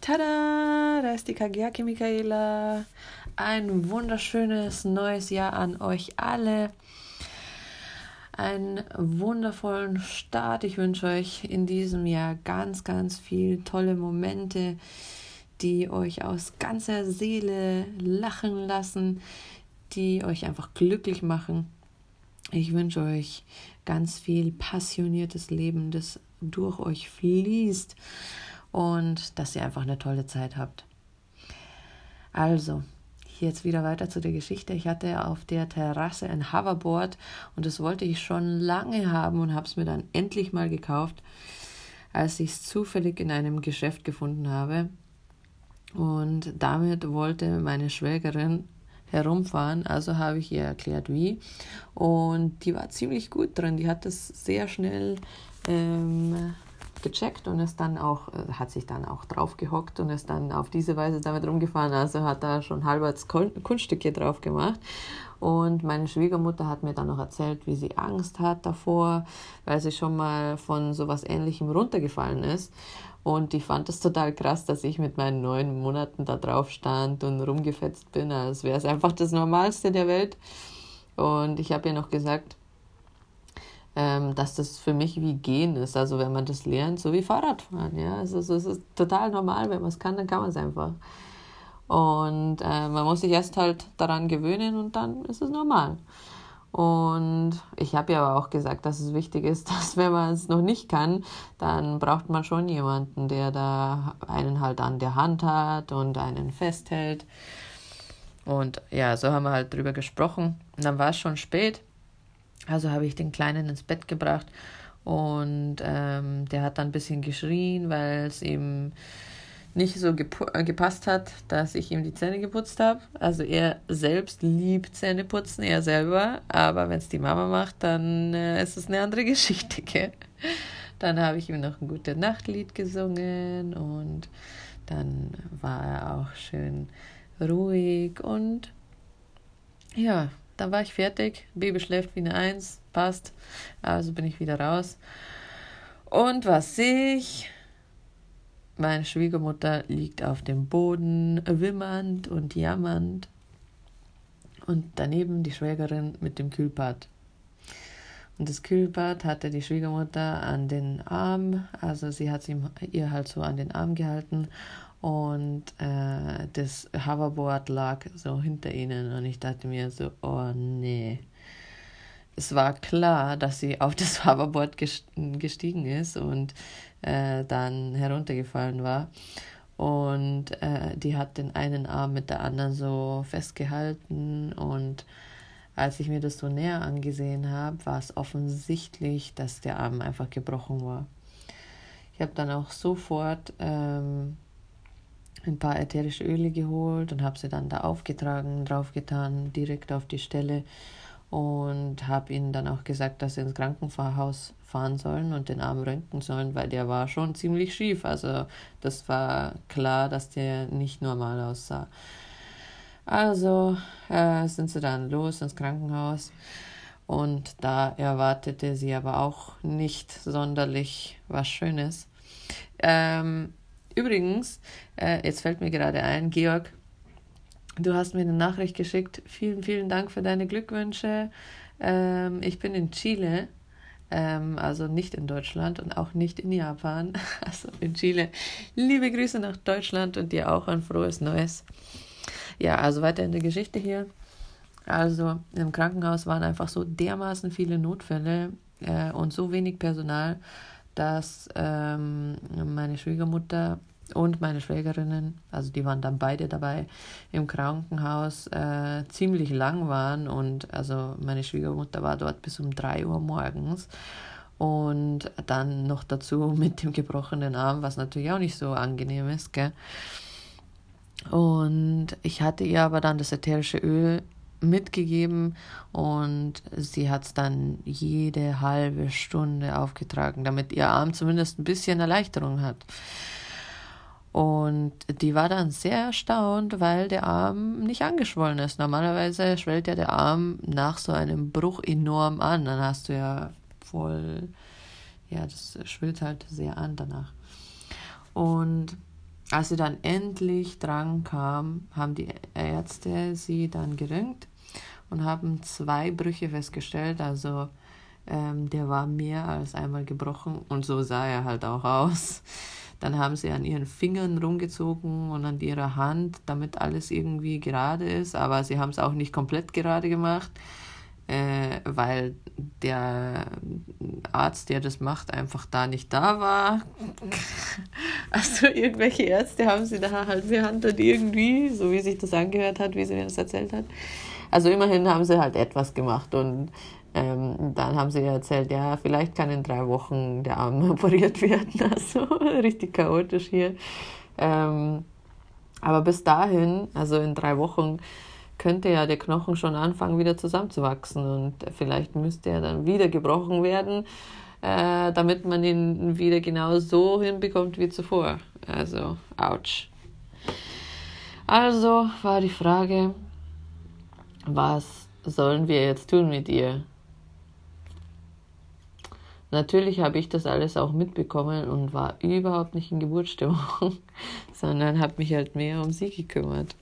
Tada, da ist die Kagiaki Michaela. Ein wunderschönes neues Jahr an euch alle. Einen wundervollen Start. Ich wünsche euch in diesem Jahr ganz, ganz viel tolle Momente, die euch aus ganzer Seele lachen lassen, die euch einfach glücklich machen. Ich wünsche euch ganz viel passioniertes Leben, das durch euch fließt und dass ihr einfach eine tolle Zeit habt. Also, jetzt wieder weiter zu der Geschichte. Ich hatte auf der Terrasse ein Hoverboard und das wollte ich schon lange haben und habe es mir dann endlich mal gekauft, als ich es zufällig in einem Geschäft gefunden habe. Und damit wollte meine Schwägerin herumfahren, also habe ich ihr erklärt, wie. Und die war ziemlich gut drin. Die hat das sehr schnell ähm, gecheckt und ist dann auch, äh, hat sich dann auch drauf gehockt und ist dann auf diese Weise damit rumgefahren. Also hat da schon halbwegs Kunststücke drauf gemacht. Und meine Schwiegermutter hat mir dann noch erzählt, wie sie Angst hat davor, weil sie schon mal von sowas ähnlichem runtergefallen ist. Und ich fand es total krass, dass ich mit meinen neun Monaten da drauf stand und rumgefetzt bin, als wäre es einfach das Normalste der Welt. Und ich habe ihr noch gesagt, ähm, dass das für mich wie Gehen ist. Also wenn man das lernt, so wie Fahrradfahren. Ja? Also, es ist total normal, wenn man es kann, dann kann man es einfach. Und äh, man muss sich erst halt daran gewöhnen und dann ist es normal. Und ich habe ja aber auch gesagt, dass es wichtig ist, dass wenn man es noch nicht kann, dann braucht man schon jemanden, der da einen halt an der Hand hat und einen festhält. Und ja, so haben wir halt drüber gesprochen. Und dann war es schon spät. Also habe ich den Kleinen ins Bett gebracht und ähm, der hat dann ein bisschen geschrien, weil es ihm nicht so äh, gepasst hat, dass ich ihm die Zähne geputzt habe. Also er selbst liebt Zähne putzen, er selber, aber wenn es die Mama macht, dann äh, ist es eine andere Geschichte. Gell? Dann habe ich ihm noch ein gutes Nachtlied gesungen und dann war er auch schön ruhig und ja, dann war ich fertig. Baby schläft wie eine Eins, passt. Also bin ich wieder raus. Und was sehe ich? Meine Schwiegermutter liegt auf dem Boden, wimmernd und jammernd. Und daneben die Schwägerin mit dem Kühlbad. Und das Kühlbad hatte die Schwiegermutter an den Arm, also sie hat ihm, ihr halt so an den Arm gehalten und äh, das Hoverboard lag so hinter ihnen und ich dachte mir so, oh nee. Es war klar, dass sie auf das Hoverboard gestiegen ist und äh, dann heruntergefallen war. Und äh, die hat den einen Arm mit der anderen so festgehalten. Und als ich mir das so näher angesehen habe, war es offensichtlich, dass der Arm einfach gebrochen war. Ich habe dann auch sofort ähm, ein paar ätherische Öle geholt und habe sie dann da aufgetragen, draufgetan, direkt auf die Stelle und habe ihnen dann auch gesagt, dass sie ins Krankenhaus fahren sollen und den Arm röntgen sollen, weil der war schon ziemlich schief. Also das war klar, dass der nicht normal aussah. Also äh, sind sie dann los ins Krankenhaus und da erwartete sie aber auch nicht sonderlich was Schönes. Ähm, Übrigens, äh, jetzt fällt mir gerade ein, Georg, du hast mir eine Nachricht geschickt. Vielen, vielen Dank für deine Glückwünsche. Ähm, ich bin in Chile, ähm, also nicht in Deutschland und auch nicht in Japan, also in Chile. Liebe Grüße nach Deutschland und dir auch ein frohes Neues. Ja, also weiter in der Geschichte hier. Also im Krankenhaus waren einfach so dermaßen viele Notfälle äh, und so wenig Personal, dass ähm, meine Schwiegermutter und meine Schwägerinnen, also die waren dann beide dabei, im Krankenhaus äh, ziemlich lang waren und also meine Schwiegermutter war dort bis um drei Uhr morgens und dann noch dazu mit dem gebrochenen Arm, was natürlich auch nicht so angenehm ist, gell? Und ich hatte ihr aber dann das ätherische Öl mitgegeben und sie hat es dann jede halbe Stunde aufgetragen, damit ihr Arm zumindest ein bisschen Erleichterung hat. Und die war dann sehr erstaunt, weil der Arm nicht angeschwollen ist. Normalerweise schwellt ja der Arm nach so einem Bruch enorm an. Dann hast du ja voll, ja, das schwillt halt sehr an danach. Und als sie dann endlich dran kam, haben die Ärzte sie dann gerönt und haben zwei Brüche festgestellt. Also ähm, der war mehr als einmal gebrochen und so sah er halt auch aus. Dann haben sie an ihren Fingern rumgezogen und an ihrer Hand, damit alles irgendwie gerade ist. Aber sie haben es auch nicht komplett gerade gemacht, äh, weil der Arzt, der das macht, einfach da nicht da war. Also irgendwelche Ärzte haben sie da halt behandelt irgendwie, so wie sich das angehört hat, wie sie mir das erzählt hat. Also immerhin haben sie halt etwas gemacht und ähm, dann haben sie erzählt, ja, vielleicht kann in drei Wochen der Arm operiert werden. Also richtig chaotisch hier. Ähm, aber bis dahin, also in drei Wochen, könnte ja der Knochen schon anfangen, wieder zusammenzuwachsen. Und vielleicht müsste er dann wieder gebrochen werden, äh, damit man ihn wieder genau so hinbekommt wie zuvor. Also, ouch. Also war die Frage, was sollen wir jetzt tun mit ihr? Natürlich habe ich das alles auch mitbekommen und war überhaupt nicht in Geburtsstimmung, sondern habe mich halt mehr um sie gekümmert.